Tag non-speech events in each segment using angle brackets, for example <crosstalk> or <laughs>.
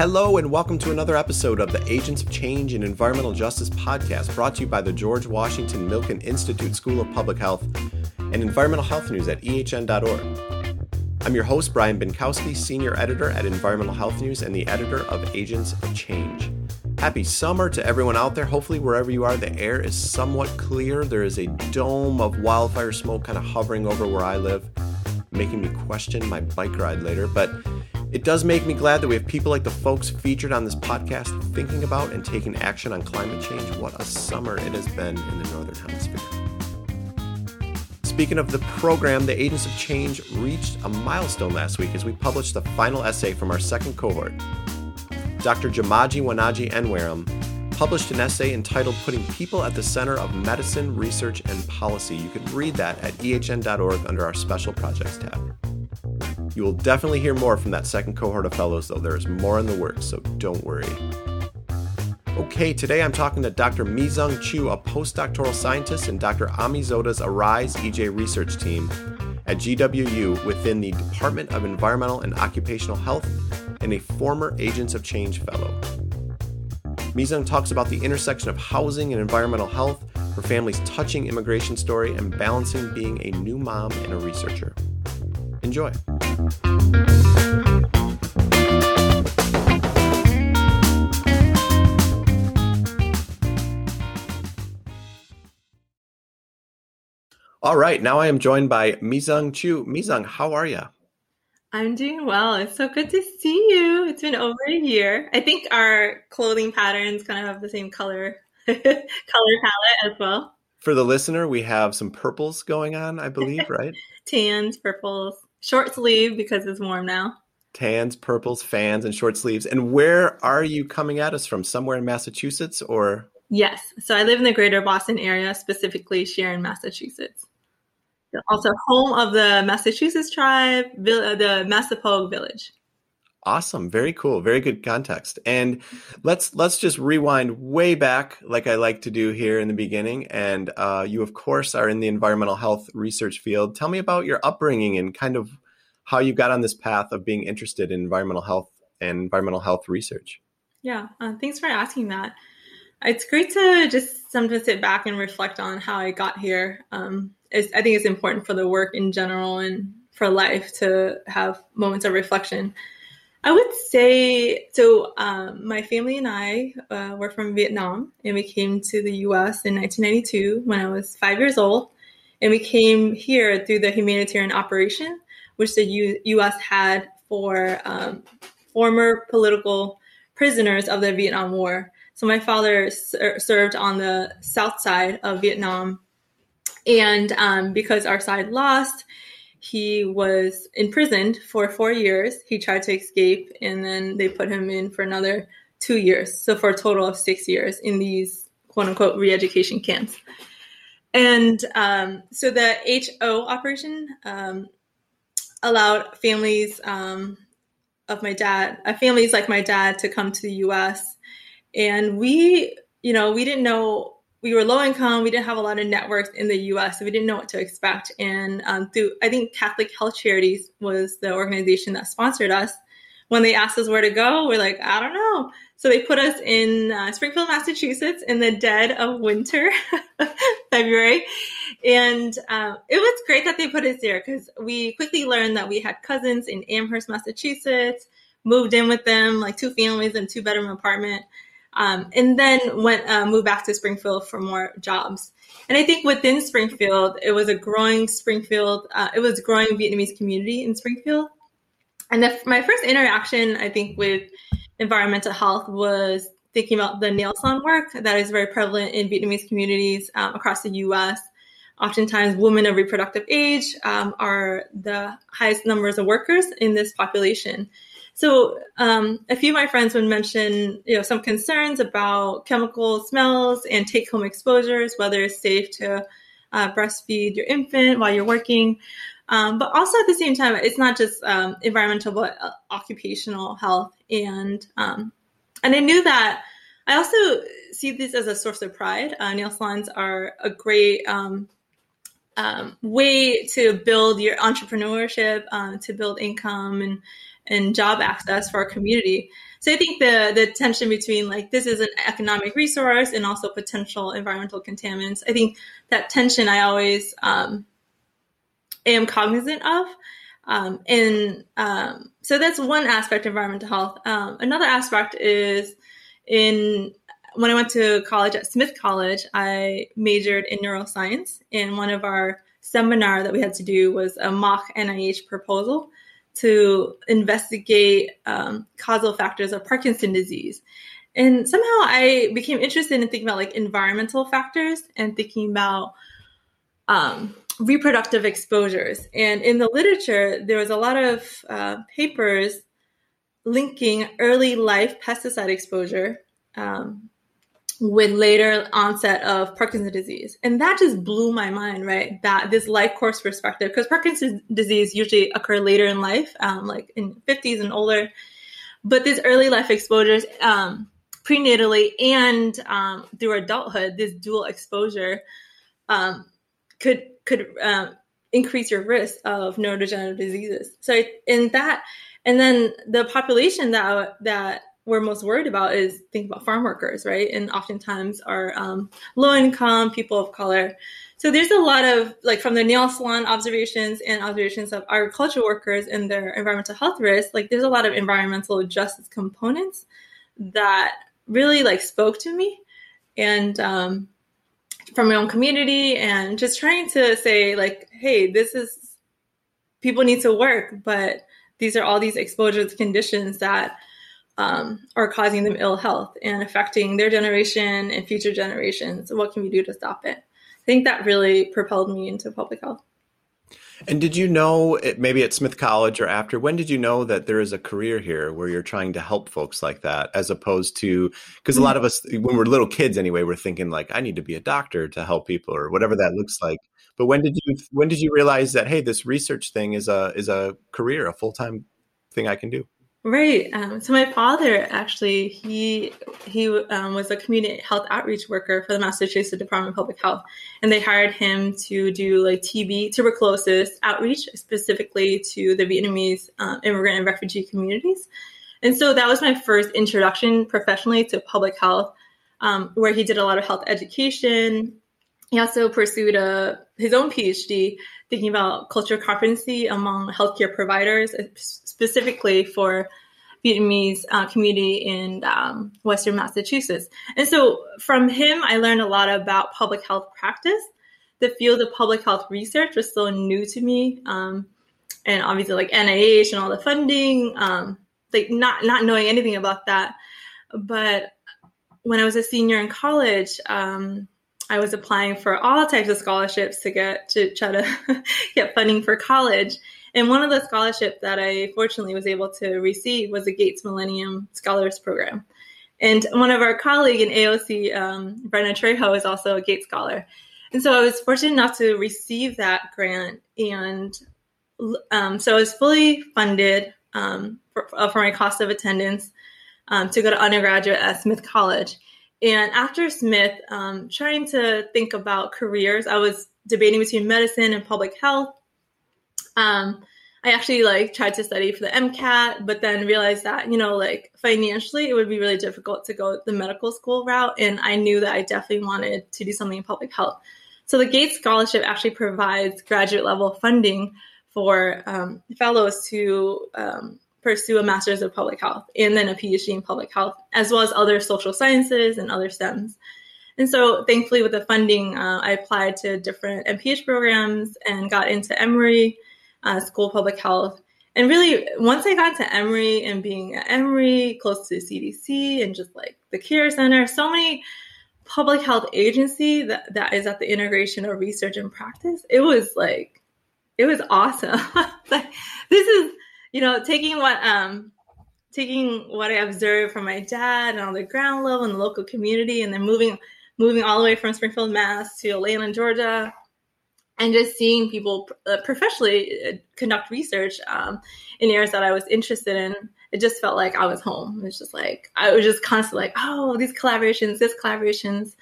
Hello, and welcome to another episode of the Agents of Change and Environmental Justice podcast brought to you by the George Washington Milken Institute School of Public Health and Environmental Health News at ehn.org. I'm your host, Brian Bienkowski, Senior Editor at Environmental Health News and the editor of Agents of Change. Happy summer to everyone out there. Hopefully, wherever you are, the air is somewhat clear. There is a dome of wildfire smoke kind of hovering over where I live, making me question my bike ride later. But it does make me glad that we have people like the folks featured on this podcast thinking about and taking action on climate change. What a summer it has been in the Northern Hemisphere. Speaking of the program, the Agents of Change reached a milestone last week as we published the final essay from our second cohort. Dr. Jamaji Nwanaji-Enwerem published an essay entitled Putting People at the Center of Medicine, Research, and Policy. You can read that at ehn.org under our Special Projects tab. You will definitely hear more from that second cohort of fellows, though there is more in the works, so don't worry. Okay, today I'm talking to Dr. MyDzung Chu, a postdoctoral scientist, in Dr. Ami Zota's ARISE EJ research team at GWU within the Department of Environmental and Occupational Health and a former Agents of Change fellow. MyDzung talks about the intersection of housing and environmental health, her family's touching immigration story, and balancing being a new mom and a researcher. Enjoy. All right, now I am joined by MyDzung Chu. MyDzung, how are you? I'm doing well. It's so good to see you. It's been over a year. I think our clothing patterns kind of have the same color <laughs> color palette as well. For the listener, we have some purples going on, I believe, right? <laughs> Tans, purples, short sleeve because it's warm now. Tans, purples, fans, and short sleeves. And where are you coming at us from? Somewhere in Massachusetts or? Yes. So I live in the greater Boston area, specifically Sharon, Massachusetts also home of the Massachusetts tribe, uh, the Massapoag village. Awesome, very cool, very good context. And let's let's just rewind way back, like I like to do here in the beginning. And uh, you, of course, are in the environmental health research field. Tell me about your upbringing and kind of how you got on this path of being interested in environmental health and environmental health research. Yeah, uh, thanks for asking that. It's great to just sometimes sit back and reflect on how I got here. Um, I think it's important for the work in general and for life to have moments of reflection. I would say so. Um, my family and I uh, were from Vietnam, and we came to the U.S. in 1992 when I was five years old, and we came here through the humanitarian operation, which the U- U.S. had for um, former political prisoners of the Vietnam War. So my father ser- served on the south side of Vietnam and um, because our side lost, he was imprisoned for four years. He tried to escape, and then they put him in for another two years. So, for a total of six years in these quote unquote re education camps. And um, so the HO operation um, allowed families um, of my dad, uh, families like my dad, to come to the US. And we, you know, we didn't know we were low income. We didn't have a lot of networks in the U.S., so we didn't know what to expect. And um, through, I think Catholic Health Charities was the organization that sponsored us. When they asked us where to go, we're like, I don't know. So they put us in uh, Springfield, Massachusetts, in the dead of winter, <laughs> February, and uh, it was great that they put us there because we quickly learned that we had cousins in Amherst, Massachusetts. Moved in with them, like two families in two bedroom apartment um, and then went uh, moved back to Springfield for more jobs. And I think within Springfield, it was a growing Springfield, uh, it was growing Vietnamese community in Springfield. And the, my first interaction, I think, with environmental health was thinking about the nail salon work that is very prevalent in Vietnamese communities um, across the U.S. Oftentimes, women of reproductive age um, are the highest numbers of workers in this population. So um, a few of my friends would mention, you know, some concerns about chemical smells and take-home exposures, whether it's safe to uh, breastfeed your infant while you're working. Um, but also at the same time, it's not just um, environmental, but uh, occupational health. And um, and I knew that. I also see this as a source of pride. Uh, nail salons are a great um, um, way to build your entrepreneurship, uh, to build income, and and job access for our community. So I think the the tension between like this is an economic resource and also potential environmental contaminants. I think that tension I always um, am cognizant of. Um, and um, so that's one aspect of environmental health. Um, another aspect is in when I went to college at Smith College, I majored in neuroscience. And one of our seminar that we had to do was a mock NIH proposal to investigate um, causal factors of Parkinson disease. And somehow I became interested in thinking about like environmental factors and thinking about um, reproductive exposures. And in the literature, there was a lot of uh, papers linking early life pesticide exposure um, with later onset of Parkinson's disease. And that just blew my mind, right? That this life course perspective, because Parkinson's disease usually occur later in life, um, like in 50s and older. But these early life exposures, um, prenatally and um, through adulthood, this dual exposure um, could could um, increase your risk of neurodegenerative diseases. So in that, and then the population that that we're most worried about is think about farm workers, right? And oftentimes are um, low income people of color. So there's a lot of like from the nail salon observations and observations of agricultural workers and their environmental health risks. Like there's a lot of environmental justice components that really like spoke to me, and um, from my own community, and just trying to say like, hey, this is people need to work, but these are all these exposures conditions that um, are causing them ill health and affecting their generation and future generations. What can we do to stop it? I think that really propelled me into public health. And did you know, maybe at Smith College or after, when did you know that there is a career here where you're trying to help folks like that, as opposed to, because a lot of us, when we're little kids anyway, we're thinking like, I need to be a doctor to help people or whatever that looks like. But when did you, when did you realize that, hey, this research thing is a, is a career, a full time thing I can do? Right. Um, so my father actually he he um, was a community health outreach worker for the Massachusetts Department of Public Health, and they hired him to do like TB tuberculosis outreach specifically to the Vietnamese um, immigrant and refugee communities. And so that was my first introduction professionally to public health, um, where he did a lot of health education. He also pursued a his own PhD thinking about cultural competency among healthcare providers, specifically for Vietnamese uh, community in um, Western Massachusetts. And so from him, I learned a lot about public health practice. The field of public health research was still new to me. Um, and obviously like NIH and all the funding, um, like not, not knowing anything about that. But when I was a senior in college, um, I was applying for all types of scholarships to get to try to <laughs> get funding for college. And one of the scholarships that I fortunately was able to receive was the Gates Millennium Scholars Program. And one of our colleague in AOC, um, Brenda Trejo, is also a Gates Scholar. And so I was fortunate enough to receive that grant. And um, so I was fully funded um, for, uh, for, my cost of attendance um, to go to undergraduate at Smith College. And after Smith, um, trying to think about careers, I was debating between medicine and public health. Um, I actually like tried to study for the MCAT, but then realized that you know, like financially, it would be really difficult to go the medical school route, and I knew that I definitely wanted to do something in public health. So the Gates Scholarship actually provides graduate level funding for um, fellows to um, pursue a master's of public health and then a PhD in public health, as well as other social sciences and other STEMs. And so, thankfully, with the funding, uh, I applied to different MPH programs and got into Emory uh, School of Public Health. And really, once I got to Emory and being at Emory, close to CDC and just like the Care Center, so many public health agency that, that is at the integration of research and practice, it was like, it was awesome. <laughs> like, this is you know, taking what um taking what I observed from my dad and on the ground level in the local community, and then moving moving all the way from Springfield, Mass, to Atlanta, Georgia, and just seeing people uh, professionally uh, conduct research um, in areas that I was interested in. It just felt like I was home. It's just like I was just constantly like, oh, these collaborations, this collaborations.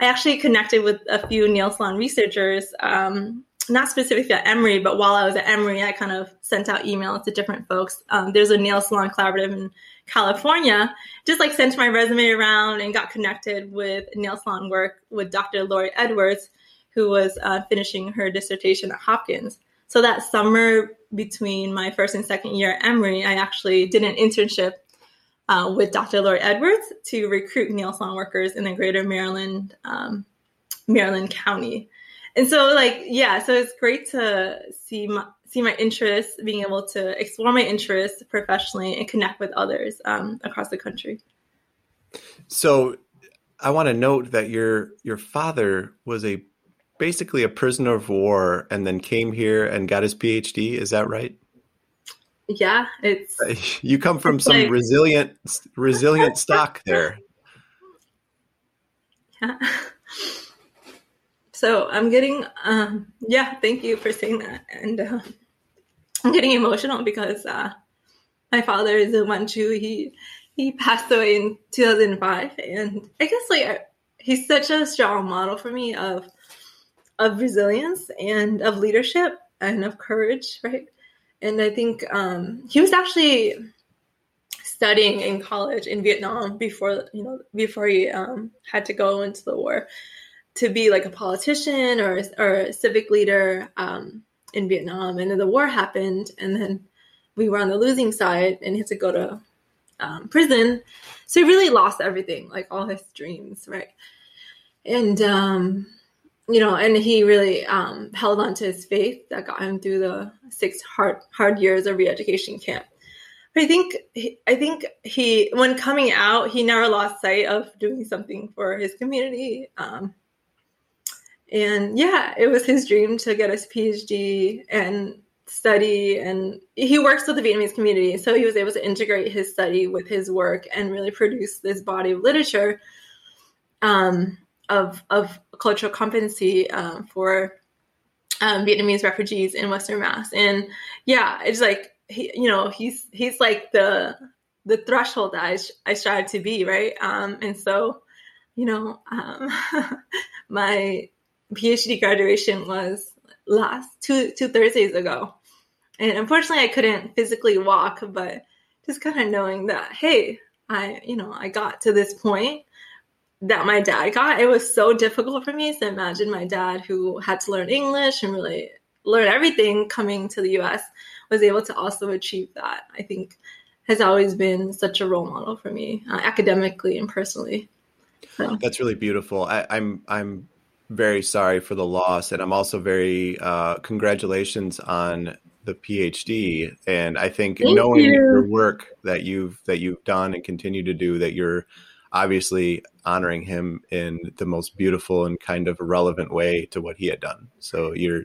I actually connected with a few nail salon researchers um, not specifically at Emory, but while I was at Emory, I kind of sent out emails to different folks. Um, there's a nail salon collaborative in California, just like sent my resume around and got connected with nail salon work with Dr. Lori Edwards, who was uh, finishing her dissertation at Hopkins. So that summer between my first and second year at Emory, I actually did an internship uh, with Dr. Lori Edwards to recruit nail salon workers in the greater Maryland, um, Maryland County. And so like, yeah, so it's great to see my, see my interests, being able to explore my interests professionally and connect with others um, across the country. So I want to note that your your father was a basically a prisoner of war and then came here and got his PhD. Is that right? Yeah, it's <laughs> you come from some like, resilient resilient stock there. <laughs> Yeah. So I'm getting, um, yeah, thank you for saying that. And uh, I'm getting emotional because uh, my father is a Manchu. He he passed away in 2005, and I guess like he's such a strong model for me of of resilience and of leadership and of courage, right? And I think um, he was actually studying in college in Vietnam before you know before he um, had to go into the war to be like a politician or or a civic leader um, in Vietnam, and then the war happened, and then we were on the losing side, and he had to go to um, prison. So he really lost everything, like all his dreams, right? And um, you know, and he really um, held on to his faith that got him through the six hard hard years of re-education camp. I think I think he, when coming out, he never lost sight of doing something for his community. Um, and yeah, it was his dream to get his PhD and study. And he works with the Vietnamese community, so he was able to integrate his study with his work and really produce this body of literature um, of of cultural competency um, for um, Vietnamese refugees in Western Mass. And yeah, it's like he, you know, he's he's like the the threshold that I, I strive to be, right? Um, and so, you know, um, <laughs> my PhD graduation was last two two Thursdays ago, and unfortunately I couldn't physically walk, but just kind of knowing that hey, I you know I got to this point that my dad got. It was so difficult for me to imagine my dad who had to learn English and really learn everything coming to the U.S. was able to also achieve that. I think has always been such a role model for me uh, academically and personally. So. That's really beautiful. I, I'm I'm very sorry for the loss, and I'm also very uh, congratulations on the PhD. And I think Thank knowing you. your work that you've that you've done and continue to do, that you're obviously honoring him in the most beautiful and kind of relevant way to what he had done. So you're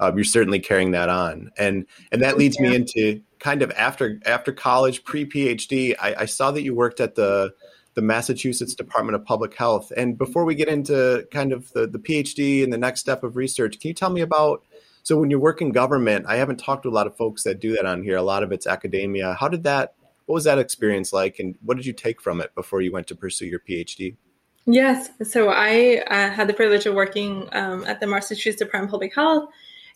uh, you're certainly carrying that on, and and that leads me into kind of after after college, pre PhD. I, I saw that you worked at the the Massachusetts Department of Public Health. And before we get into kind of the, the PhD and the next step of research, can you tell me about? So, when you work in government, I haven't talked to a lot of folks that do that on here. A lot of it's academia. How did that? What was that experience like, and what did you take from it before you went to pursue your PhD? Yes, so I uh, had the privilege of working um, at the Massachusetts Department of Public Health,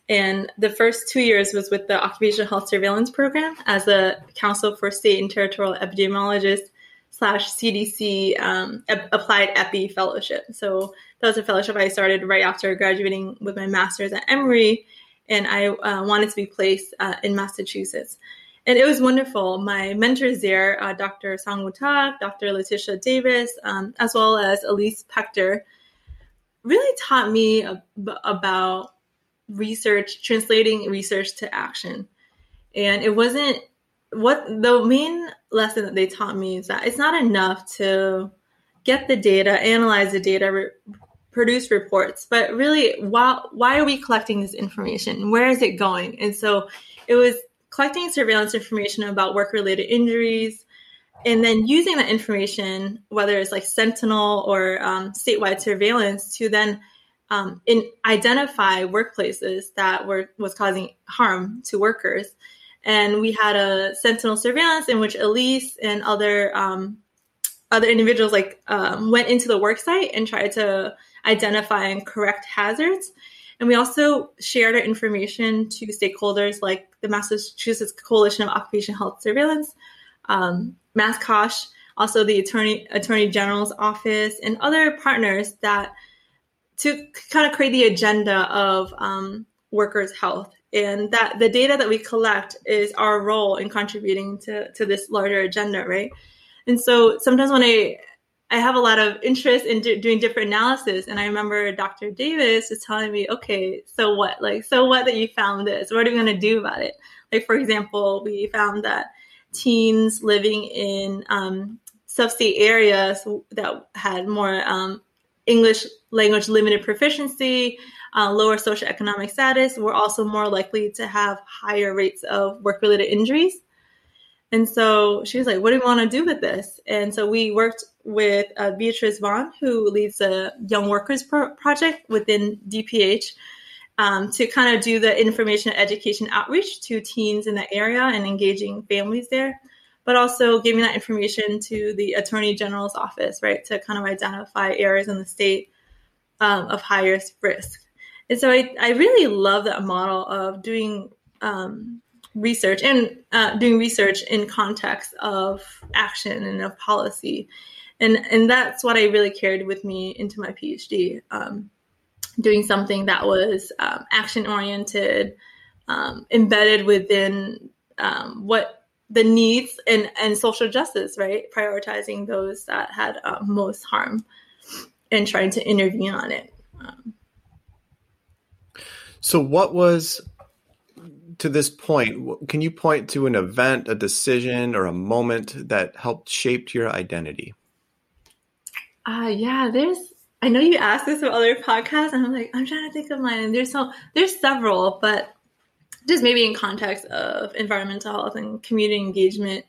and the first two years was with the Occupational Health Surveillance Program as a Council for State and Territorial Epidemiologists slash CDC um, Applied Epi Fellowship. So that was a fellowship I started right after graduating with my master's at Emory, and I uh, wanted to be placed uh, in Massachusetts. And it was wonderful. My mentors there, uh, Dr. Sang Tak, Dr. Letitia Davis, um, as well as Elise Pechter, really taught me ab- about research, translating research to action. And it wasn't what the main lesson that they taught me is that it's not enough to get the data, analyze the data, re- produce reports, but really, why, why are we collecting this information? Where is it going? And so it was collecting surveillance information about work related injuries and then using that information, whether it's like Sentinel or um, statewide surveillance, to then um, in, identify workplaces that were was causing harm to workers and we had a sentinel surveillance in which Elise and other um, other individuals like um, went into the work site and tried to identify and correct hazards. And we also shared our information to stakeholders like the Massachusetts Coalition of Occupational Health Surveillance, um, MassCOSH, also the Attorney Attorney General's office, and other partners that to kind of create the agenda of um, workers' health. And that the data that we collect is our role in contributing to, to this larger agenda, right? And so sometimes when I I have a lot of interest in do, doing different analysis, and I remember Dr. Davis is telling me, okay, so what? Like, so what that you found this? What are we going to do about it? Like, for example, we found that teens living in um, sub-state areas that had more um, English language limited proficiency, uh, lower socioeconomic status, were also more likely to have higher rates of work-related injuries. And so she was like, What do we want to do with this? And so we worked with uh, Beatrice Vaughn, who leads the Young Workers Pro- Project within DPH, um, to kind of do the information education outreach to teens in the area and engaging families there, but also giving that information to the Attorney General's office, right, to kind of identify areas in the state um, of highest risk. And so I, I really love that model of doing um, research and uh, doing research in context of action and of policy and and that's what i really carried with me into my phd um, doing something that was um, action oriented um, embedded within um, what the needs and and social justice right prioritizing those that had uh, most harm and trying to intervene on it um, so what was to this point, can you point to an event, a decision, or a moment that helped shape your identity? Uh, yeah, there's. I know you asked this of other podcasts, and I'm like, I'm trying to think of mine. And there's so there's several, but just maybe in context of environmental health and community engagement.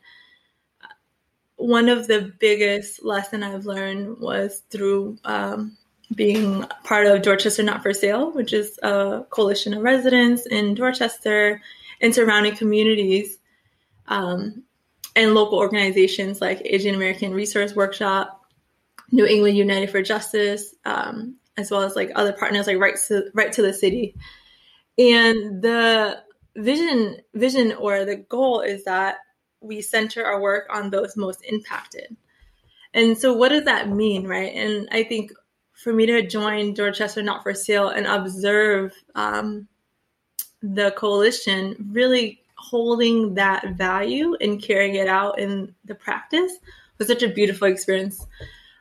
One of the biggest lesson I've learned was through um, being part of Dorchester Not for Sale, which is a coalition of residents in Dorchester and surrounding communities, um, and local organizations like Asian American Resource Workshop, New England United for Justice, um, as well as like other partners like Right to Right to the City. And the vision, vision or the goal is that we center our work on those most impacted. And so, what does that mean, right? And I think for me to join Dorchester Not for Sale and observe um, the coalition really holding that value and carrying it out in the practice was such a beautiful experience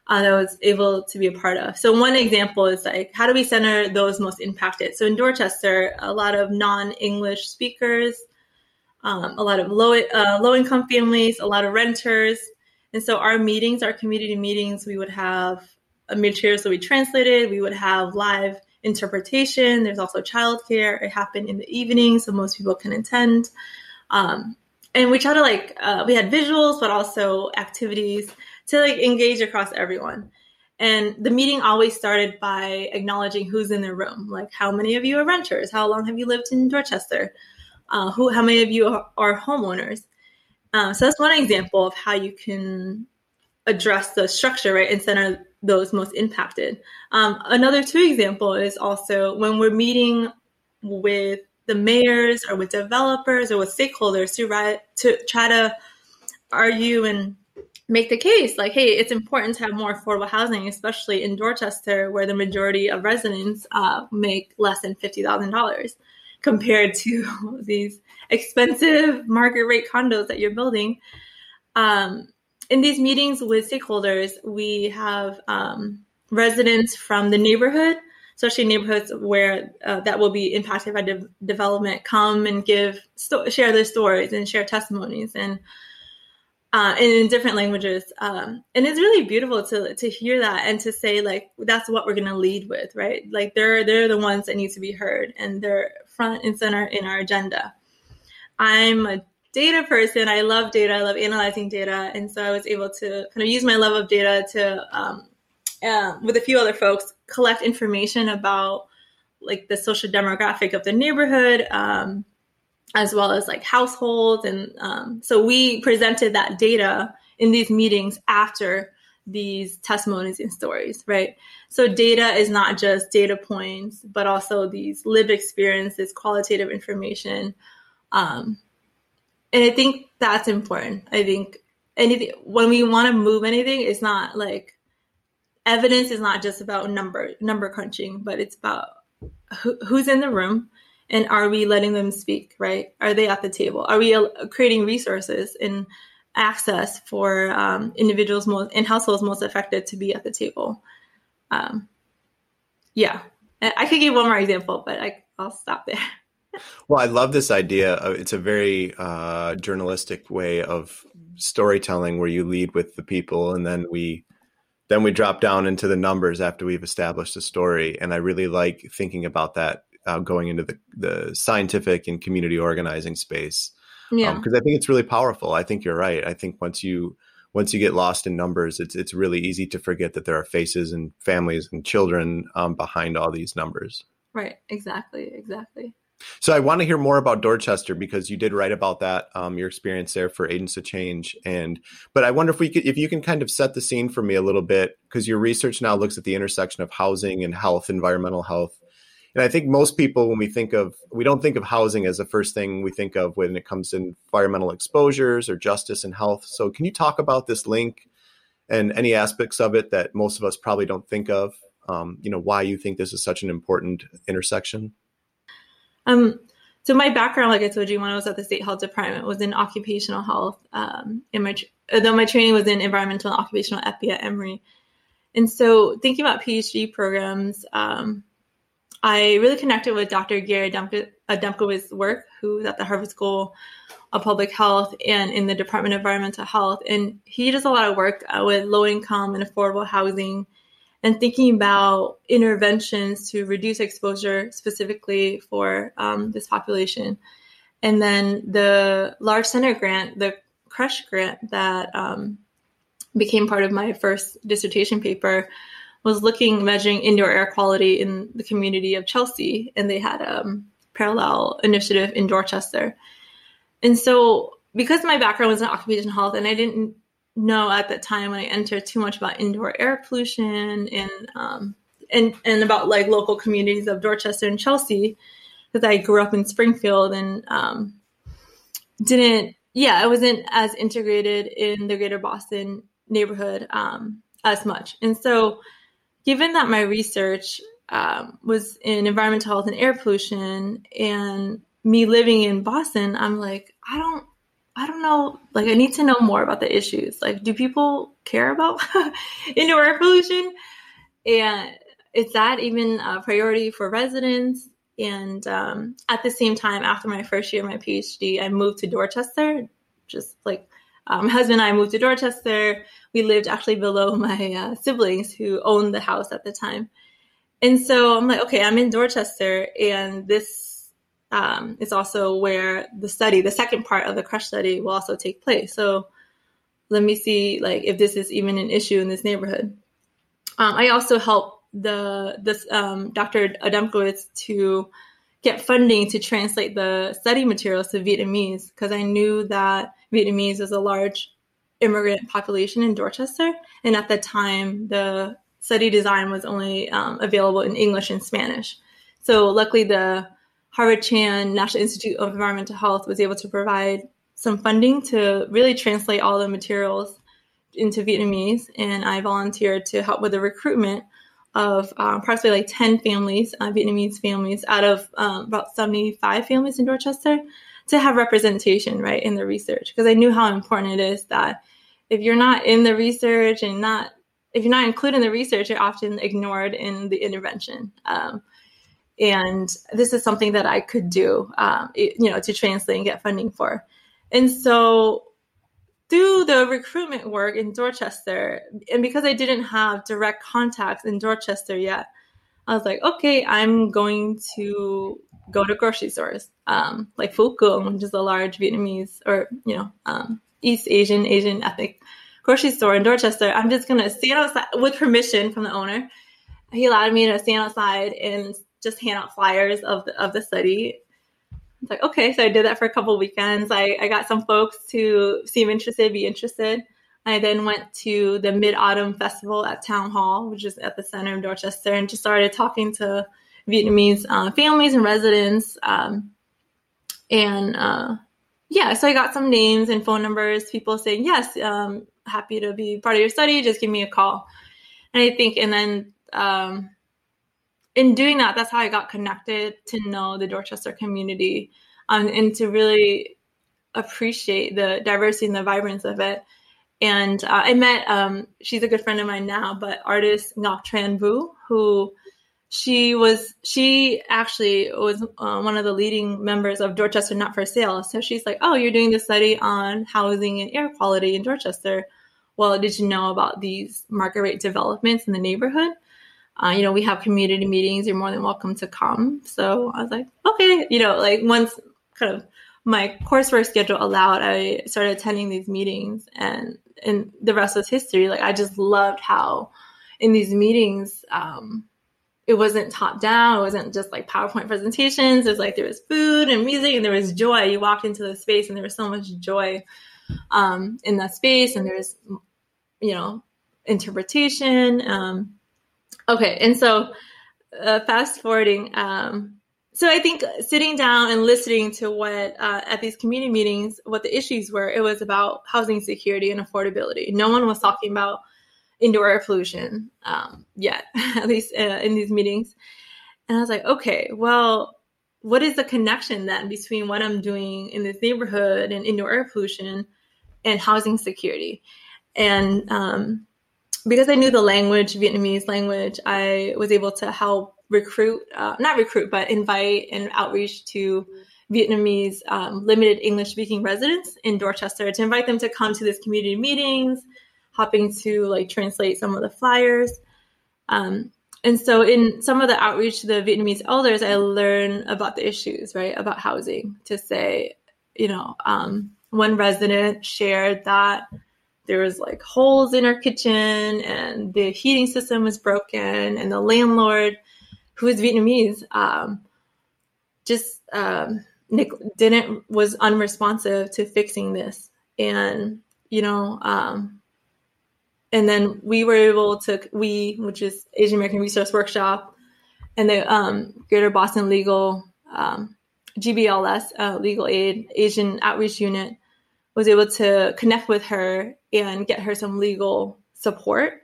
uh, that I was able to be a part of. So one example is like, how do we center those most impacted? So in Dorchester, a lot of non-English speakers, um, a lot of low uh, low income families, a lot of renters, and so our meetings, our community meetings, we would have materials that we translated. We would have live interpretation. There's also childcare. It happened in the evening, so most people can attend. Um, and we try to like uh, we had visuals, but also activities to like engage across everyone. And the meeting always started by acknowledging who's in the room. Like, how many of you are renters? How long have you lived in Dorchester? Uh, who? How many of you are, are homeowners? Uh, so that's one example of how you can address the structure, right, and center those most impacted. Um, another two example is also when we're meeting with the mayors or with developers or with stakeholders to, to try to argue and make the case like, hey, it's important to have more affordable housing, especially in Dorchester, where the majority of residents uh, make less than $50,000 compared to <laughs> these expensive market rate condos that you're building. Um, in these meetings with stakeholders, we have um, residents from the neighborhood, especially neighborhoods where uh, that will be impacted by de- development, come and give sto- share their stories and share testimonies and uh, in different languages. Um, and it's really beautiful to to hear that and to say like that's what we're going to lead with, right? Like they're they're the ones that need to be heard and they're front and center in our agenda. I'm a data person. I love data. I love analyzing data, and so I was able to kind of use my love of data to, um, uh, with a few other folks, collect information about like the social demographic of the neighborhood, um, as well as like households, and um, so we presented that data in these meetings after these testimonies and stories, right? So data is not just data points, but also these lived experiences, qualitative information. Um, and I think that's important. I think anything when we want to move anything, it's not like evidence is not just about number number crunching, but it's about who, who's in the room and are we letting them speak right? Are they at the table? Are we creating resources and access for um, individuals most in households most affected to be at the table? Um, yeah. I could give one more example but I, i'll stop there. <laughs> Well i love this idea it's a very uh, journalistic way of storytelling where you lead with the people and then we then we drop down into the numbers after we've established a story. And i really like thinking about that uh, going into the, the scientific and community organizing space. Yeah. because um, i think it's really powerful. I think you're right. I think once you once you get lost in numbers it's it's really easy to forget that there are faces and families and children um, behind all these numbers. Right. Exactly. Exactly. So I want to hear more about Dorchester because you did write about that, um, your experience there for Agents of Change, and but I wonder if we could, if you can kind of set the scene for me a little bit because your research now looks at the intersection of housing and health, environmental health, and I think most people when we think of we don't think of housing as the first thing we think of when it comes to environmental exposures or justice and health. So can you talk about this link and any aspects of it that most of us probably don't think of? Um, you know why you think this is such an important intersection. Um, so my background, like I told you, when I was at the state health department, was in occupational health. Um, my though my training was in environmental and occupational epi at Emory, and so thinking about PhD programs, um, I really connected with Dr. Gary Adamkiewicz's work, who was at the Harvard School of Public Health and in the Department of Environmental Health, and he does a lot of work uh, with low income and affordable housing and thinking about interventions to reduce exposure specifically for um, this population. And then the large center grant, the CRESSH grant that um, became part of my first dissertation paper was looking, measuring indoor air quality in the community of Chelsea. And they had a um, parallel initiative in Dorchester. And so because my background was in occupational health and I didn't know at that time when I entered too much about indoor air pollution and um, and and about like local communities of Dorchester and Chelsea because I grew up in Springfield and um, didn't yeah I wasn't as integrated in the greater Boston neighborhood um, as much and so given that my research um, was in environmental health and air pollution and me living in Boston I'm like I don't I don't know. Like, I need to know more about the issues. Like, do people care about <laughs> indoor air pollution? And is that even a priority for residents? And um, at the same time, after my first year of my PhD, I moved to Dorchester. Just like um, my <laughs> husband and I moved to Dorchester. We lived actually below <laughs> my uh, siblings who owned the house at the time. And so I'm like, okay, I'm in Dorchester, and this um, is also where the study, the second part of the CRESSH study, will also take place. So let me see, like, if this is even an issue in this neighborhood. Um, I also help the this um, Dr. Adamkiewicz to get funding to translate the study materials to Vietnamese because I knew that Vietnamese is a large immigrant population in Dorchester, and at the time the study design was only um, available in English and Spanish. So luckily the Harvard Chan National Institute of Environmental Health was able to provide some funding to really translate all the materials into Vietnamese, and I volunteered to help with the recruitment of um, approximately like 10 families, uh, Vietnamese families, out of um, about 75 families in Dorchester to have representation, right, in the research. Because I knew how important it is that if you're not in the research and not, if you're not included in the research, you're often ignored in the intervention. Um, and this is something that I could do, um, you know, to translate and get funding for. And so through the recruitment work in Dorchester, and because I didn't have direct contacts in Dorchester yet, I was like, okay, I'm going to go to grocery stores, um, like Phu which is a large Vietnamese or, you know, um, East Asian, Asian ethnic grocery store in Dorchester. I'm just going to stand outside with permission from the owner. He allowed me to stand outside and just hand out flyers of the, of the study. It's like, okay, so I did that for a couple weekends. I, I got some folks to seem interested, be interested. I then went to the Mid Autumn Festival at Town Hall, which is at the center of Dorchester, and just started talking to Vietnamese uh, families and residents. Um, and uh, yeah, so I got some names and phone numbers, people saying, yes, um, happy to be part of your study, just give me a call. And I think, and then um, in doing that, that's how I got connected to know the Dorchester community um, and to really appreciate the diversity and the vibrance of it. And uh, I met, um, she's a good friend of mine now, but artist Ngoc Tran Vu, who she was, she actually was uh, one of the leading members of Dorchester Not for Sale. So she's like, oh, you're doing this study on housing and air quality in Dorchester. Well, did you know about these market rate developments in the neighborhood? Uh, you know, we have community meetings. You're more than welcome to come. So I was like, okay, you know, like once kind of my coursework schedule allowed, I started attending these meetings and, and the rest was history. Like I just loved how in these meetings, um, it wasn't top down. It wasn't just like PowerPoint presentations. It was like there was food and music and there was joy. You walked into the space and there was so much joy um, in that space and there was, you know, interpretation. Um, okay. And so uh, fast forwarding, um, so I think sitting down and listening to what uh, at these community meetings, what the issues were, it was about housing security and affordability. No one was talking about indoor air pollution um, yet, <laughs> at least uh, in these meetings. And I was like, okay, well, what is the connection then between what I'm doing in this neighborhood and indoor air pollution and housing security? And um, because I knew the language, Vietnamese language, I was able to help recruit, uh, not recruit, but invite and outreach to Vietnamese um, limited English speaking residents in Dorchester to invite them to come to this community meetings, helping to like translate some of the flyers. Um, and so in some of the outreach to the Vietnamese elders, I learn about the issues, right, about housing to say, you know, um, one resident shared that there was like holes in her kitchen and the heating system was broken and the landlord who is Vietnamese, um, just um, Nick didn't was unresponsive to fixing this, and you know, um, and then we were able to we, which is Asian American Resource Workshop, and the um, Greater Boston Legal um, GBLS uh, Legal Aid Asian Outreach Unit was able to connect with her and get her some legal support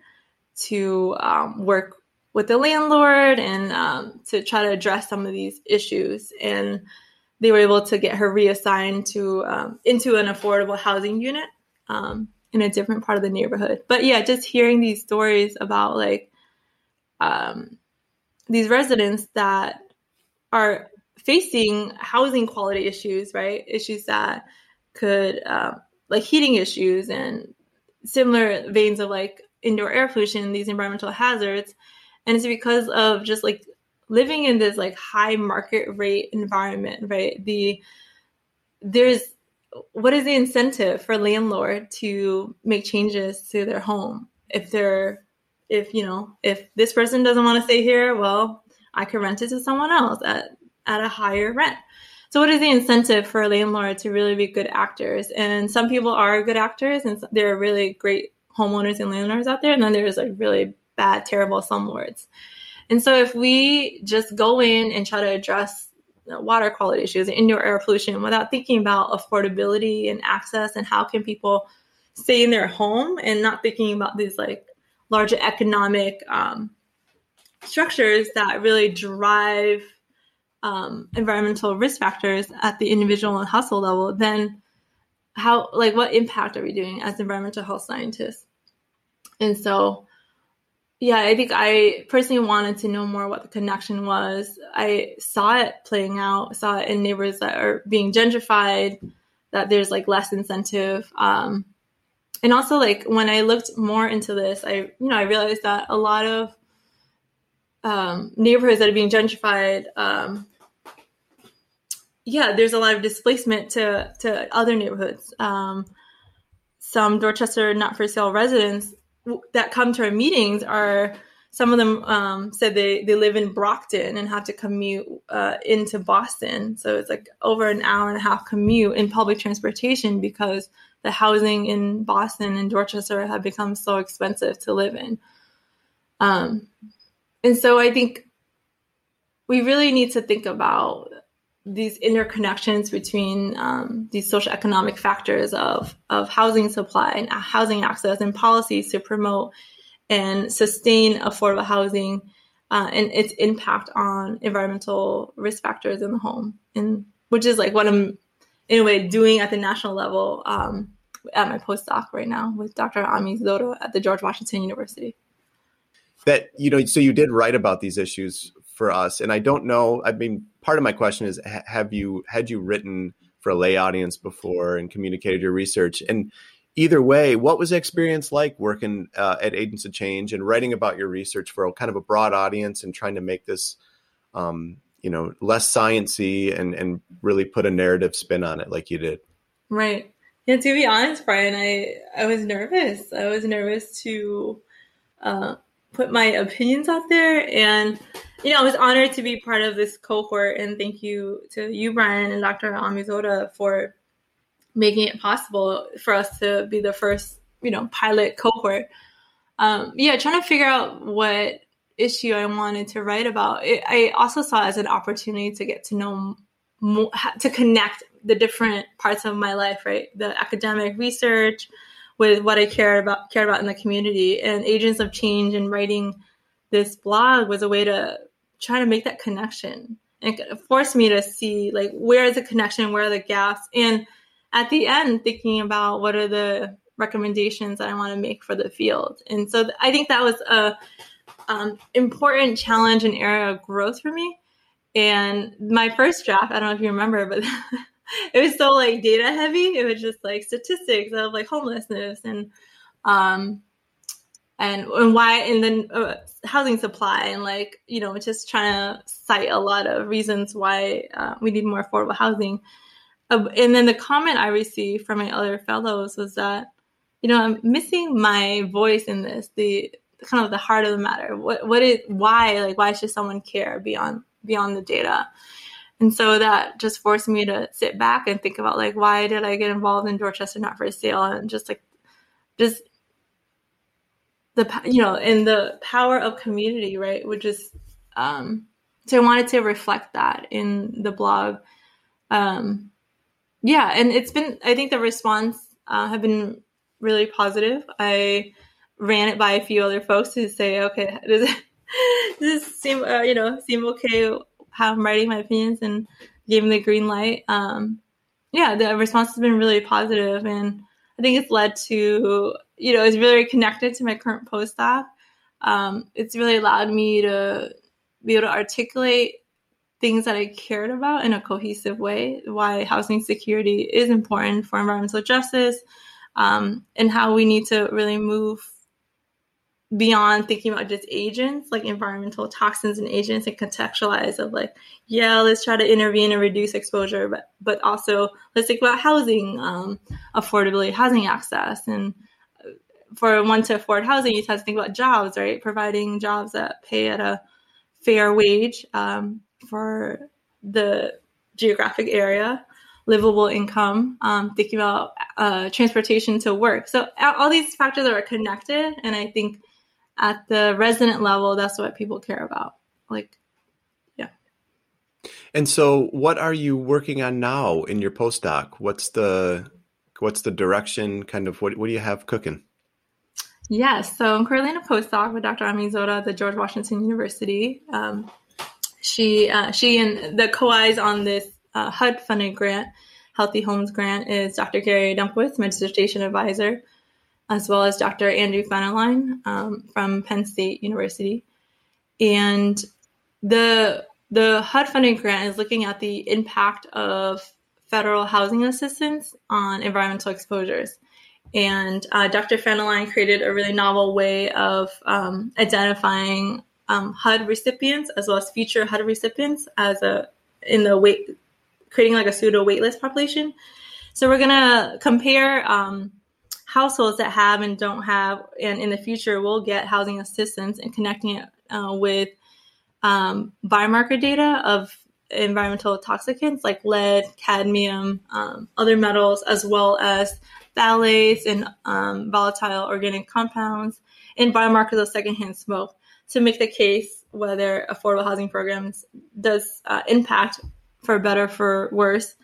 to um, work with the landlord and um, to try to address some of these issues. And they were able to get her reassigned to um, into an affordable housing unit um, in a different part of the neighborhood. But yeah, just hearing these stories about like um, these residents that are facing housing quality issues, right? Issues that could uh, like heating issues and similar veins of like indoor air pollution, these environmental hazards and it's because of just like living in this like high market rate environment right? The there's what is the incentive for landlord to make changes to their home? If they're if you know if this person doesn't want to stay here well i could rent it to someone else at at a higher rent. So what is the incentive for a landlord to really be good actors? And some people are good actors and there are really great homeowners and landlords out there and then there's like really bad, terrible slumlords. And so if we just go in and try to address water quality issues and indoor air pollution without thinking about affordability and access and how can people stay in their home and not thinking about these like larger economic um, structures that really drive um, environmental risk factors at the individual and household level, then how like what impact are we doing as environmental health scientists? And so yeah, I think I personally wanted to know more what the connection was. I saw it playing out, saw it in neighbors that are being gentrified, that there's like less incentive. Um, and also like when I looked more into this, I you know I realized that a lot of um, neighborhoods that are being gentrified, um, yeah, there's a lot of displacement to to other neighborhoods. Um, some Dorchester not for sale residents that come to our meetings are some of them um, said they, they live in Brockton and have to commute uh, into Boston. So it's like over an hour and a half commute in public transportation because the housing in Boston and Dorchester have become so expensive to live in. Um, and so I think we really need to think about these interconnections between um, these social economic factors of, of housing supply and housing access and policies to promote and sustain affordable housing uh, and its impact on environmental risk factors in the home. And which is like what i'm in a way doing at the national level um, at my postdoc right now with dr ami zota at the george washington university. That you know so you did write about these issues for us and i don't know i mean part of my question is have you had you written for a lay audience before and communicated your research? And either way what was the experience like working uh, at agents of change and writing about your research for a kind of a broad audience and trying to make this um, you know less sciency and and really put a narrative spin on it like you did? Right. Yeah to be honest brian i i was nervous. I was nervous to uh, put my opinions out there. And, you know, I was honored to be part of this cohort. And thank you to you, Brian, and Dr. Ami Zota for making it possible for us to be the first, you know, pilot cohort. Um, yeah, trying to figure out what issue I wanted to write about. It, I also saw as an opportunity to get to know more, to connect the different parts of my life, right? The academic research, with what I care about care about in the community. And Agents of Change and writing this blog was a way to try to make that connection. And it forced me to see like where is the connection, where are the gaps, and at the end thinking about what are the recommendations that I want to make for the field. And so I think that was a um, important challenge and area of growth for me. And my first draft, I don't know if you remember, but <laughs> it was so like data heavy. It was just like statistics of like homelessness and um and and why and then uh, housing supply and like you know just trying to cite a lot of reasons why uh, we need more affordable housing. Uh, and then the comment I received from my other fellows was that you know I'm missing my voice in this the kind of the heart of the matter. What what is why like why should someone care beyond beyond the data? And so that just forced me to sit back and think about like why did I get involved in Dorchester Not for Sale and just like just the you know in the power of community right? Which is um so I wanted to reflect that in the blog. Um yeah and it's been I think the response uh, have been really positive. I ran it by a few other folks to say okay <laughs> does it does this seem uh, you know seem okay how I'm writing my opinions and gave me the green light. Um, yeah, the response has been really positive, and I think it's led to you know it's really connected to my current postdoc. Um, it's really allowed me to be able to articulate things that I cared about in a cohesive way. Why housing security is important for environmental justice, um, and how we need to really move beyond thinking about just agents like environmental toxins and agents and contextualize of like yeah let's try to intervene and reduce exposure but but also let's think about housing um, affordability housing access. And uh, for one to afford housing you have to think about jobs right? Providing jobs that pay at a fair wage um, for the geographic area livable income um, thinking about uh, transportation to work. So all these factors are connected and i think at the resident level, that's what people care about. Like, yeah. And so, what are you working on now in your postdoc? What's the what's the direction? Kind of what what do you have cooking? Yes, so I'm currently in a postdoc with Dr. Ami Zota at the George Washington University. Um, she uh, she and the co-Is on this uh, HUD funded grant, Healthy Homes grant, is Dr. Gary Adamkiewicz, my dissertation advisor as well as Dr. Andrew Fenelon um, from Penn State University. And the the HUD funding grant is looking at the impact of federal housing assistance on environmental exposures. And uh, Dr. Fenelon created a really novel way of um, identifying um, HUD recipients as well as future HUD recipients as a in the wait, creating like a pseudo waitlist population. So we're gonna compare um, households that have and don't have, and in the future will get housing assistance and connecting it uh, with um, biomarker data of environmental toxicants like lead, cadmium, um, other metals, as well as phthalates and um, volatile organic compounds, and biomarkers of secondhand smoke to make the case whether affordable housing programs does uh, impact for better for worse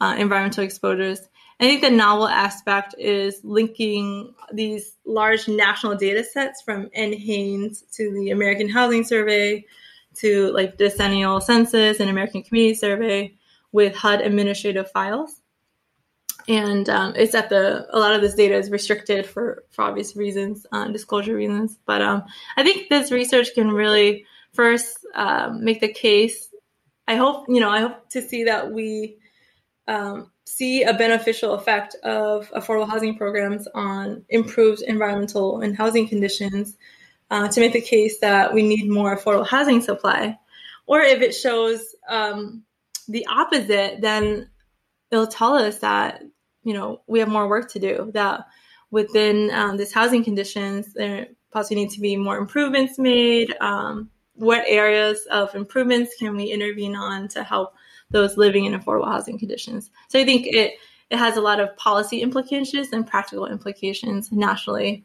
uh, environmental exposures. I think the novel aspect is linking these large national data sets from NHANES to the American Housing Survey to like decennial census and American Community Survey with HUD administrative files. And um, it's at the a lot of this data is restricted for for obvious reasons, uh, disclosure reasons. But um, I think this research can really first um, make the case. I hope you know I hope to see that we um, see a beneficial effect of affordable housing programs on improved environmental and housing conditions uh, to make the case that we need more affordable housing supply. Or if it shows um, the opposite, then it'll tell us that you know we have more work to do. That within um, this housing conditions, there possibly need to be more improvements made. Um, what areas of improvements can we intervene on to help those living in affordable housing conditions? So I think it it has a lot of policy implications and practical implications nationally.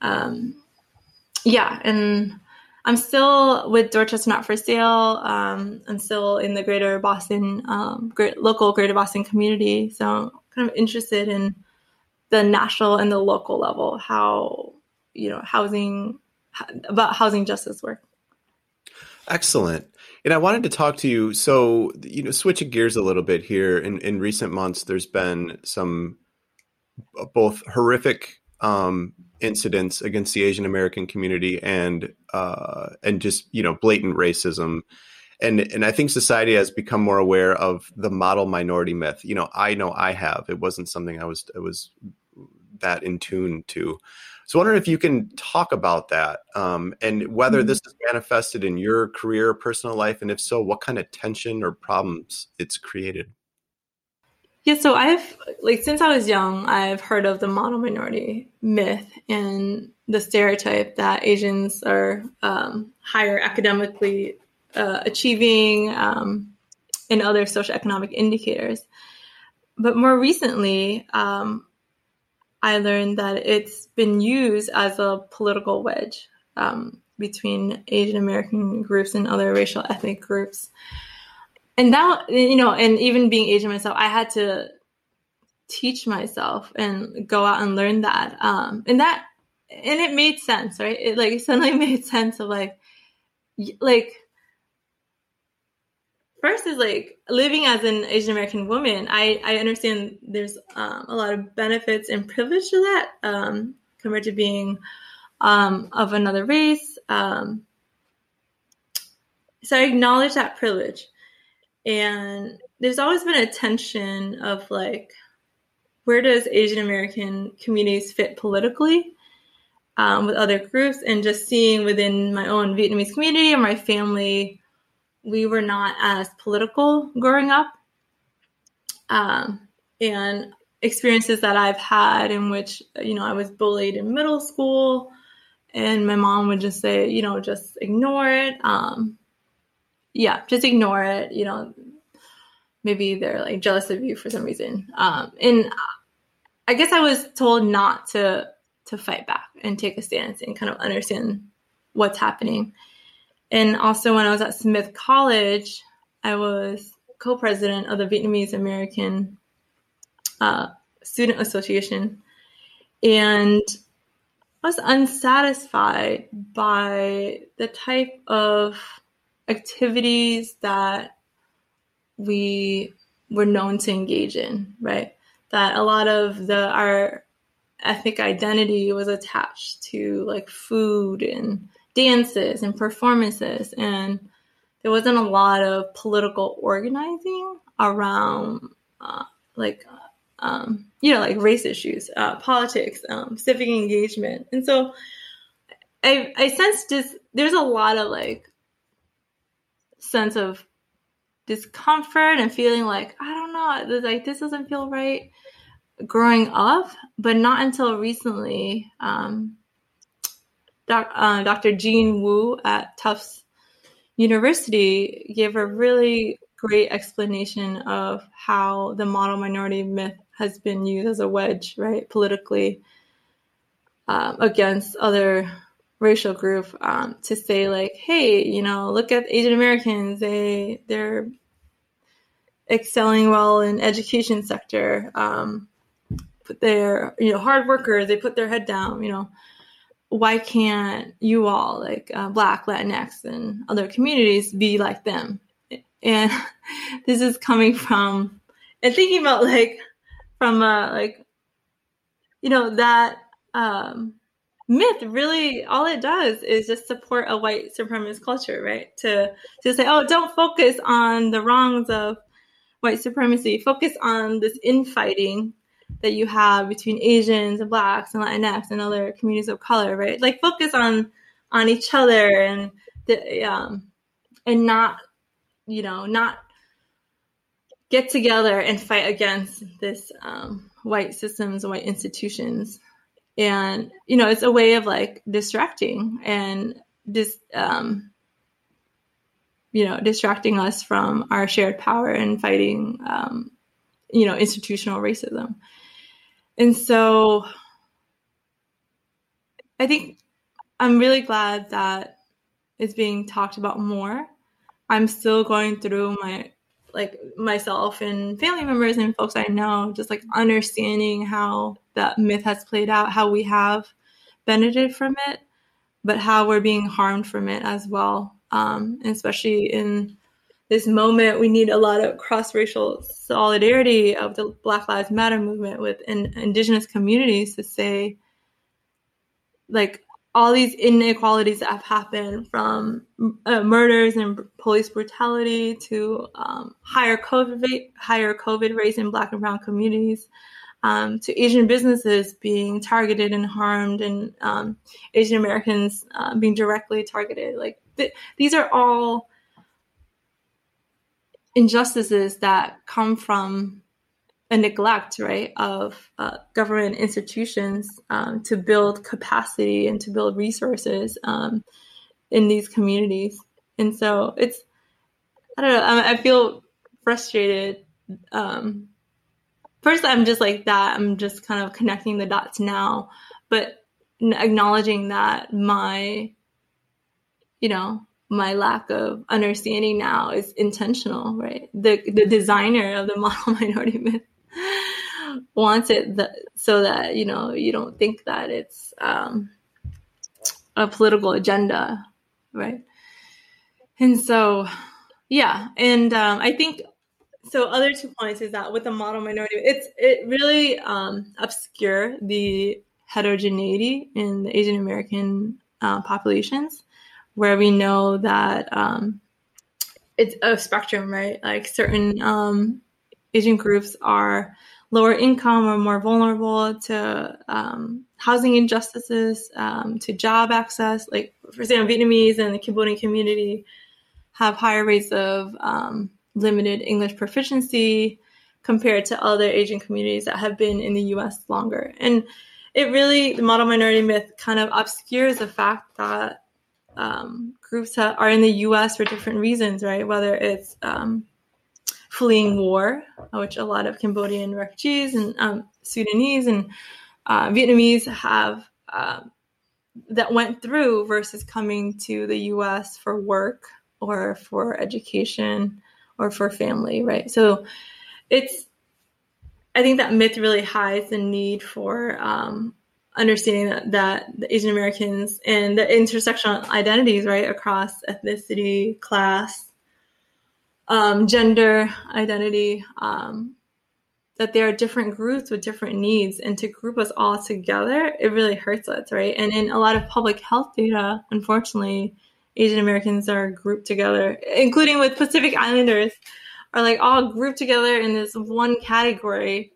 Um, yeah, and I'm still with Dorchester Not for Sale. Um, I'm still in the Greater Boston, um, great, local Greater Boston community. So I'm kind of interested in the national and the local level, how you know housing about housing justice work. Excellent. And I wanted to talk to you. So, you know, switching gears a little bit here. In in recent months, there's been some both horrific um, incidents against the Asian American community and uh, and just you know blatant racism. And, and I think society has become more aware of the model minority myth. You know, I know I have. It wasn't something I was I was that in tune to. So, I wonder if you can talk about that um, and whether mm-hmm. this is manifested in your career, personal life, and if so, what kind of tension or problems it's created. Yeah, so I've like since I was young, I've heard of the model minority myth and the stereotype that Asians are um, higher academically uh, achieving um, and other socioeconomic indicators. But more recently, um, I learned that it's been used as a political wedge um, between Asian American groups and other racial ethnic groups. And that you know and even being asian myself i had to teach myself and go out and learn that um and that and it made sense right? It like suddenly <laughs> made sense of like like first is like living as an asian american woman i i understand there's um, a lot of benefits and privilege to that um compared to being um of another race um so i acknowledge that privilege. And there's always been a tension of like where does asian american communities fit politically um, with other groups and just seeing within my own vietnamese community and my family we were not as political growing up um, and experiences that i've had in which you know i was bullied in middle school and my mom would just say you know just ignore it um, yeah, just ignore it. You know, maybe they're like jealous of you for some reason. Um, and I guess I was told not to to fight back and take a stance and kind of understand what's happening. And also, when I was at Smith College, I was co-president of the Vietnamese American uh, Student Association, and I was unsatisfied by the type of activities that we were known to engage in, right? That a lot of the our ethnic identity was attached to like food and dances and performances and there wasn't a lot of political organizing around uh, like um, you know like race issues uh, politics um, civic engagement and so i i sensed just there's a lot of like sense of discomfort and feeling like I don't know, like this doesn't feel right growing up, but not until recently. Um, doc, uh, Dr. Jean Wu at Tufts University gave a really great explanation of how the model minority myth has been used as a wedge, right, politically um, against other racial group um, to say like, hey, you know, look at Asian Americans, they they're excelling well in education sector. Um, they're you know hard workers. They put their head down. You know, why can't you all like uh, Black, Latinx, and other communities be like them? And <laughs> this is coming from and thinking about like from uh, like you know that um, myth really all it does is just support a white supremacist culture right to to say oh don't focus on the wrongs of white supremacy focus on this infighting that you have between asians and blacks and latinx and other communities of color right? Like focus on on each other and the, um and not you know not get together and fight against this um, white systems white institutions. And you know it's a way of like distracting and just um you know distracting us from our shared power and fighting um you know institutional racism and so i think i'm really glad that it's being talked about more i'm still going through my like myself and family members and folks I know, just like understanding how that myth has played out, how we have benefited from it, but how we're being harmed from it as well. Um, especially in this moment, we need a lot of cross racial solidarity of the Black Lives Matter movement with in, Indigenous communities to say, like, all these inequalities that have happened from uh, murders and police brutality to um, higher COVID higher COVID rates in Black and Brown communities, um, to Asian businesses being targeted and harmed, and um, Asian Americans uh, being directly targeted. Like th- these are all injustices that come from a neglect, right, of uh, government institutions um, to build capacity and to build resources um, in these communities. And so it's, I don't know, I, I feel frustrated. Um, first, I'm just like that. I'm just kind of connecting the dots now, but acknowledging that my, you know, my lack of understanding now is intentional, right? The the designer of the <laughs> model minority myth wants it th- so that you know you don't think that it's um, a political agenda, right? And so, yeah, and um, I think so. Other two points is that with the model minority, it's it really um, obscure the heterogeneity in the Asian American uh, populations, where we know that um, it's a spectrum, right? Like certain um, Asian groups are lower income or more vulnerable to um, housing injustices, um, to job access. Like, for example, Vietnamese and the Cambodian community have higher rates of um, limited English proficiency compared to other Asian communities that have been in the US longer. And it really, the model minority myth kind of obscures the fact that um, groups are in the US for different reasons, right? Whether it's um, fleeing war, which a lot of Cambodian refugees and um, Sudanese and uh, Vietnamese have uh, that went through versus coming to the US for work or for education or for family, right? So it's, I think that myth really hides the need for um, understanding that, that the Asian Americans and the intersectional identities, right, across ethnicity, class, um, gender identity, um, that there are different groups with different needs, and to group us all together, it really hurts us, right? And in a lot of public health data, unfortunately, Asian Americans are grouped together, including with Pacific Islanders, are like all grouped together in this one category.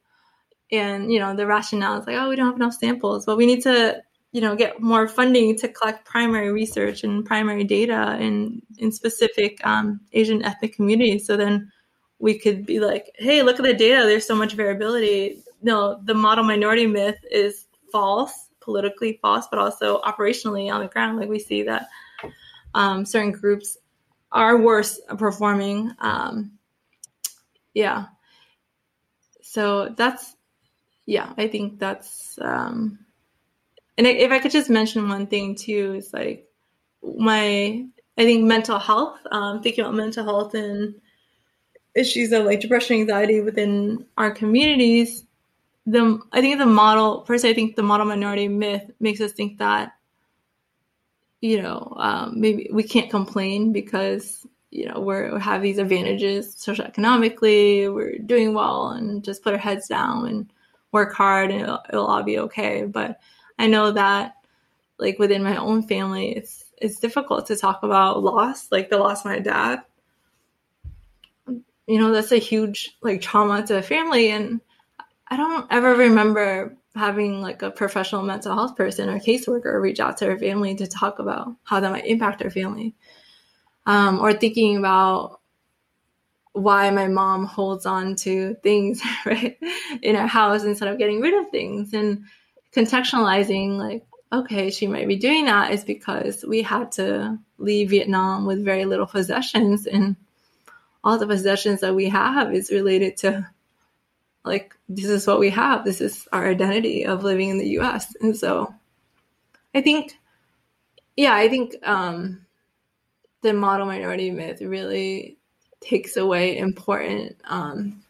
And you know the rationale is like, oh, we don't have enough samples, but we need to you know get more funding to collect primary research and primary data in in specific um, Asian ethnic communities. So then we could be like, hey, look at the data. There's so much variability. no, the model minority myth is false, politically false, but also operationally on the ground. Like we see that um, certain groups are worse performing. Um, yeah. So that's, yeah, I think that's, um, and if I could just mention one thing too, is like my, I think mental health, um, thinking about mental health and issues of like depression, anxiety within our communities. The I think the model first, I think the model minority myth makes us think that you know um, maybe we can't complain because you know we're, we have these advantages socioeconomically, we're doing well, and just put our heads down and work hard, and it'll, it'll all be okay. But I know that like within my own family, it's it's difficult to talk about loss, like the loss of my dad. You know, that's a huge like trauma to a family. And I don't ever remember having like a professional mental health person or caseworker reach out to her family to talk about how that might impact her family. Um, or thinking about why my mom holds on to things <laughs> right in our house instead of getting rid of things and contextualizing like okay, she might be doing that is because we had to leave Vietnam with very little possessions and all the possessions that we have is related to like this is what we have. This is our identity of living in the US. And so I think yeah, I think um the model minority myth really takes away important um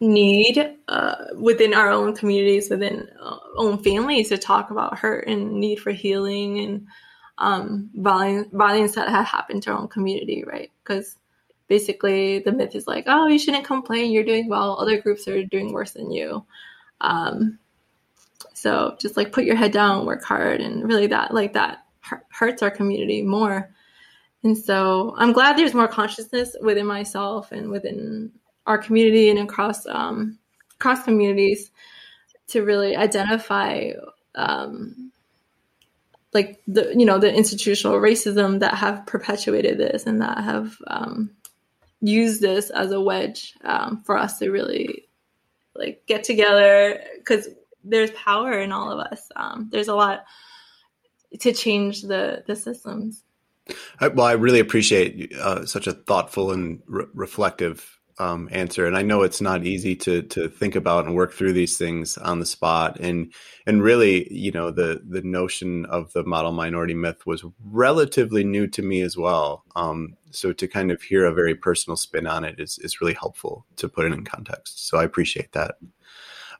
need uh, within our own communities, within uh, own families, to talk about hurt and need for healing and um, violence, violence that had happened to our own community, right? Because basically the myth is like, oh, you shouldn't complain, you're doing well. Other groups are doing worse than you. Um, so just like put your head down, work hard, and really that like that hurts our community more. And so I'm glad there's more consciousness within myself and within our community and across um, across communities to really identify um, like the you know the institutional racism that have perpetuated this and that have um, used this as a wedge um, for us to really like get together because there's power in all of us. Um, there's a lot to change the the systems. I, well, I really appreciate uh, such a thoughtful and re- reflective um, answer, and I know it's not easy to to think about and work through these things on the spot. And and really, you know, the the notion of the model minority myth was relatively new to me as well. Um, so to kind of hear a very personal spin on it is is really helpful to put it in context. So I appreciate that.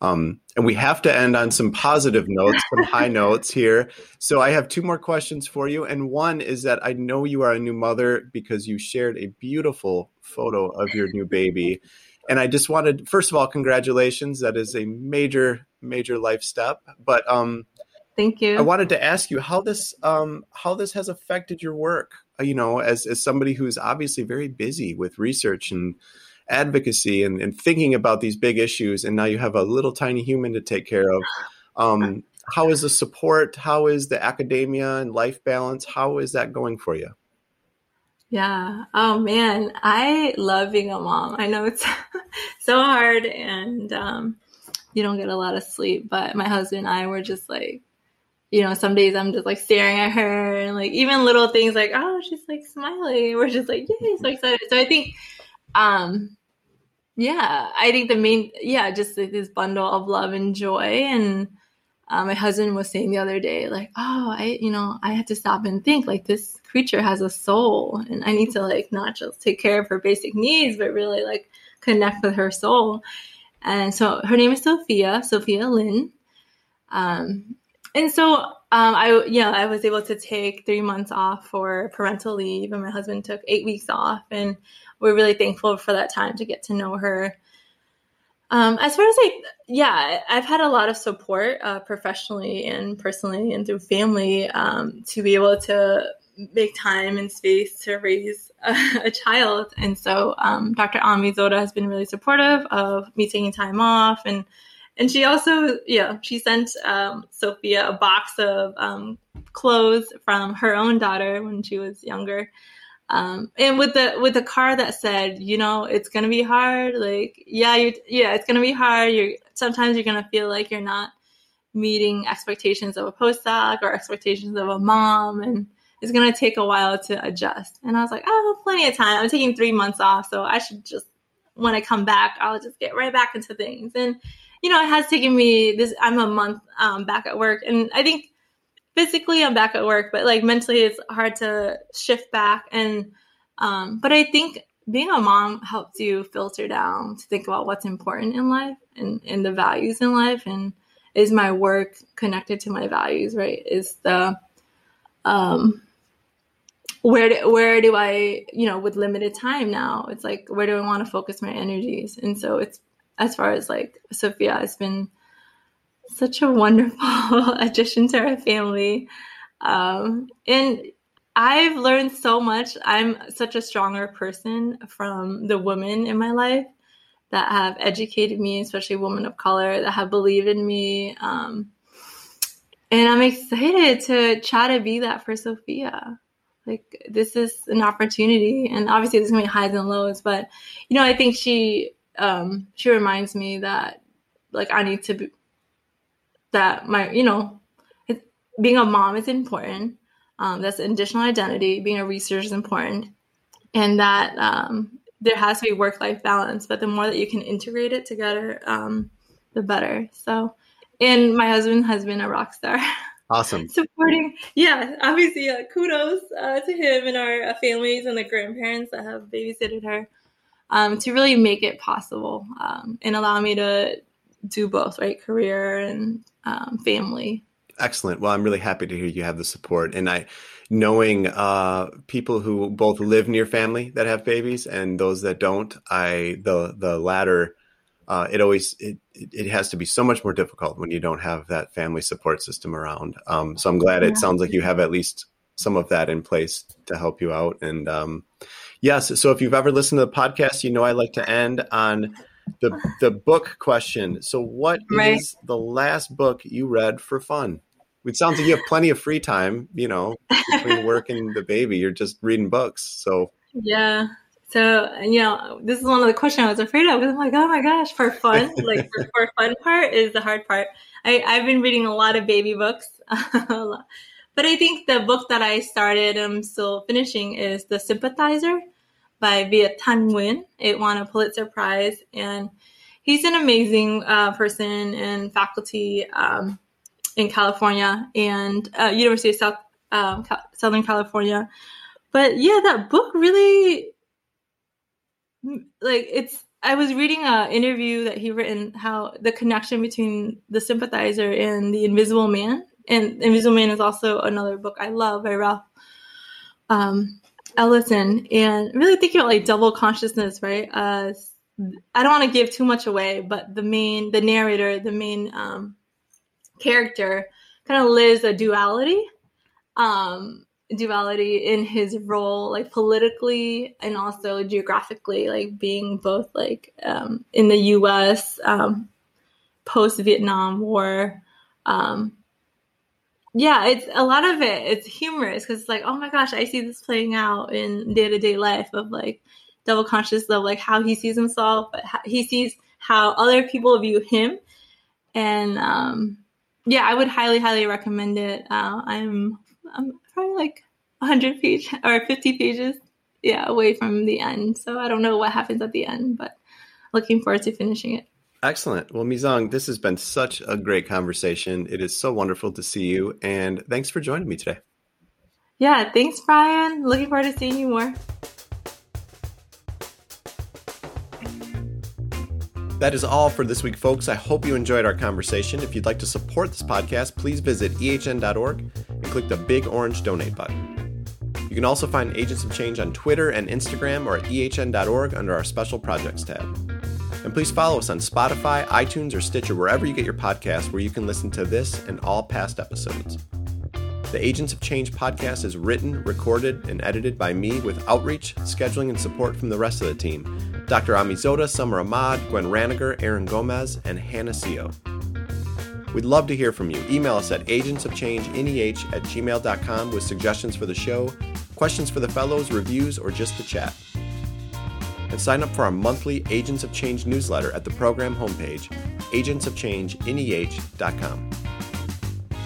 Um, and we have to end on some positive notes, some high <laughs> notes here. So I have two more questions for you. And one is that I know you are a new mother because you shared a beautiful photo of your new baby. And I just wanted, first of all, congratulations. That is a major, major life step. But um, thank you. I wanted to ask you how this um, how this has affected your work. Uh, you know, as as somebody who's obviously very busy with research and advocacy and, and thinking about these big issues, and now you have a little tiny human to take care of. Um, how is the support? How is the academia and life balance? How is that going for you? Yeah. Oh man, I love being a mom. I know it's <laughs> so hard and um, you don't get a lot of sleep, but my husband and I were just like, you know, some days I'm just like staring at her and like even little things like, oh, she's like smiling. We're just like, yay, so excited. So I think, um, yeah, I think the main, yeah, just like this bundle of love and joy. And uh, my husband was saying the other day, like, oh, I, you know, I had to stop and think like this creature has a soul and I need to like not just take care of her basic needs, but really like connect with her soul. And so her name is Sophia, Sophia Lynn. Um, and so um, I, yeah, I was able to take three months off for parental leave, and my husband took eight weeks off, and we're really thankful for that time to get to know her. Um, as far as like, yeah, I've had a lot of support uh, professionally and personally and through family um, to be able to make time and space to raise <laughs> a, a child. And so um, Dr. Ami Zota has been really supportive of me taking time off. And and she also, yeah, she sent um, Sophia a box of um, clothes from her own daughter when she was younger. Um, and with the with the card that said, you know, it's gonna be hard. Like, yeah, you yeah, it's gonna be hard. You're sometimes you're gonna feel like you're not meeting expectations of a postdoc or expectations of a mom, and it's gonna take a while to adjust. And I was like, oh, plenty of time. I'm taking three months off, so I should just when I come back, I'll just get right back into things. And you know, it has taken me this. I'm a month um, back at work, and I think physically I'm back at work, but like mentally it's hard to shift back. And um, but I think being a mom helps you filter down to think about what's important in life and, and the values in life. And is my work connected to my values right? Is the um where do, where do i you know with limited time now it's like where do i want to focus my energies? And so it's as far as like sophia has been such a wonderful <laughs> addition to our family. Um, and I've learned so much. I'm such a stronger person from the women in my life that have educated me, especially women of color that have believed in me. Um, and I'm excited to try to be that for Sophia. Like this is an opportunity, and obviously there's gonna be highs and lows, but you know I think she um, she reminds me that like I need to be, that my you know it, being a mom is important. Um, that's an additional identity. Being a researcher is important. And that um, there has to be work-life balance but the more that you can integrate it together um, the better. So and my husband has been a rock star. <laughs> Awesome. Supporting yeah obviously uh, kudos uh, to him and our uh, families and the grandparents that have babysitted her um, to really make it possible um, and allow me to do both right career and um, family. Excellent. Well, I'm really happy to hear you have the support, and I, knowing uh, people who both live near family that have babies and those that don't, I the the latter, uh, it always it it has to be so much more difficult when you don't have that family support system around. Um, so I'm glad it sounds like you have at least some of that in place to help you out. And um, yes, so if you've ever listened to the podcast, you know I like to end on the <laughs> the book question. So, what right. is the last book you read for fun? It sounds like you have plenty of free time. You know, between <laughs> work and the baby, you're just reading books. So yeah. So you know, this is one of the questions I was afraid of because I'm like, oh my gosh, for fun, <laughs> like for, for fun part is the hard part. I, I've been reading a lot of baby books, but I think the book that I started, I'm still finishing, is The Sympathizer by Viet Thanh Nguyen. It won a Pulitzer Prize, and he's an amazing uh, person and faculty um, in California and uh, University of South um, Southern California. But yeah, that book really like it's. I was reading an interview that he written how the connection between the sympathizer and the Invisible Man, and Invisible Man is also another book I love by Ralph um, Ellison and really thinking about like double consciousness, right? Uh, I don't want to give too much away, but the main, the narrator, the main um, character kind of lives a duality, um, duality in his role, like politically and also geographically, like being both like um, in the U.S. Um, post Vietnam War, um, yeah, it's a lot of it. It's humorous because it's like, oh my gosh, I see this playing out in day to day life of like double conscious of like how he sees himself, but he sees how other people view him. And um, yeah, I would highly, highly recommend it. Uh, I'm I'm probably like 100 page or 50 pages, yeah, away from the end. So I don't know what happens at the end, but looking forward to finishing it. Excellent. Well, MyDzung, this has been such a great conversation. It is so wonderful to see you, and thanks for joining me today. Yeah, thanks, Brian. Looking forward to seeing you more. That is all for this week, folks. I hope you enjoyed our conversation. If you'd like to support this podcast, please visit ehn.org and click the big orange donate button. You can also find Agents of Change on Twitter and Instagram or at ehn.org under our special projects tab. And please follow us on Spotify, iTunes, or Stitcher, wherever you get your podcasts, where you can listen to this and all past episodes. The Agents of Change podcast is written, recorded, and edited by me with outreach, scheduling, and support from the rest of the team Dr. Ami Zota, Summer Ahmad, Gwen Ranniger, Aaron Gomez, and Hannah Seo. We'd love to hear from you. Email us at agentsofchangeh at gmail.com with suggestions for the show, questions for the fellows, reviews, or just to chat. And sign up for our monthly Agents of Change newsletter at the program homepage, agentsofchangeNEH.com.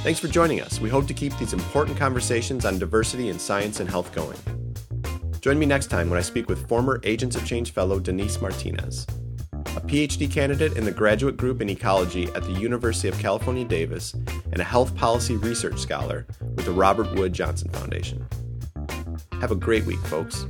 Thanks for joining us. We hope to keep these important conversations on diversity in science and health going. Join me next time when I speak with former Agents of Change fellow Denise Martinez, a PhD candidate in the graduate group in ecology at the University of California, Davis, and a health policy research scholar with the Robert Wood Johnson Foundation. Have a great week, folks.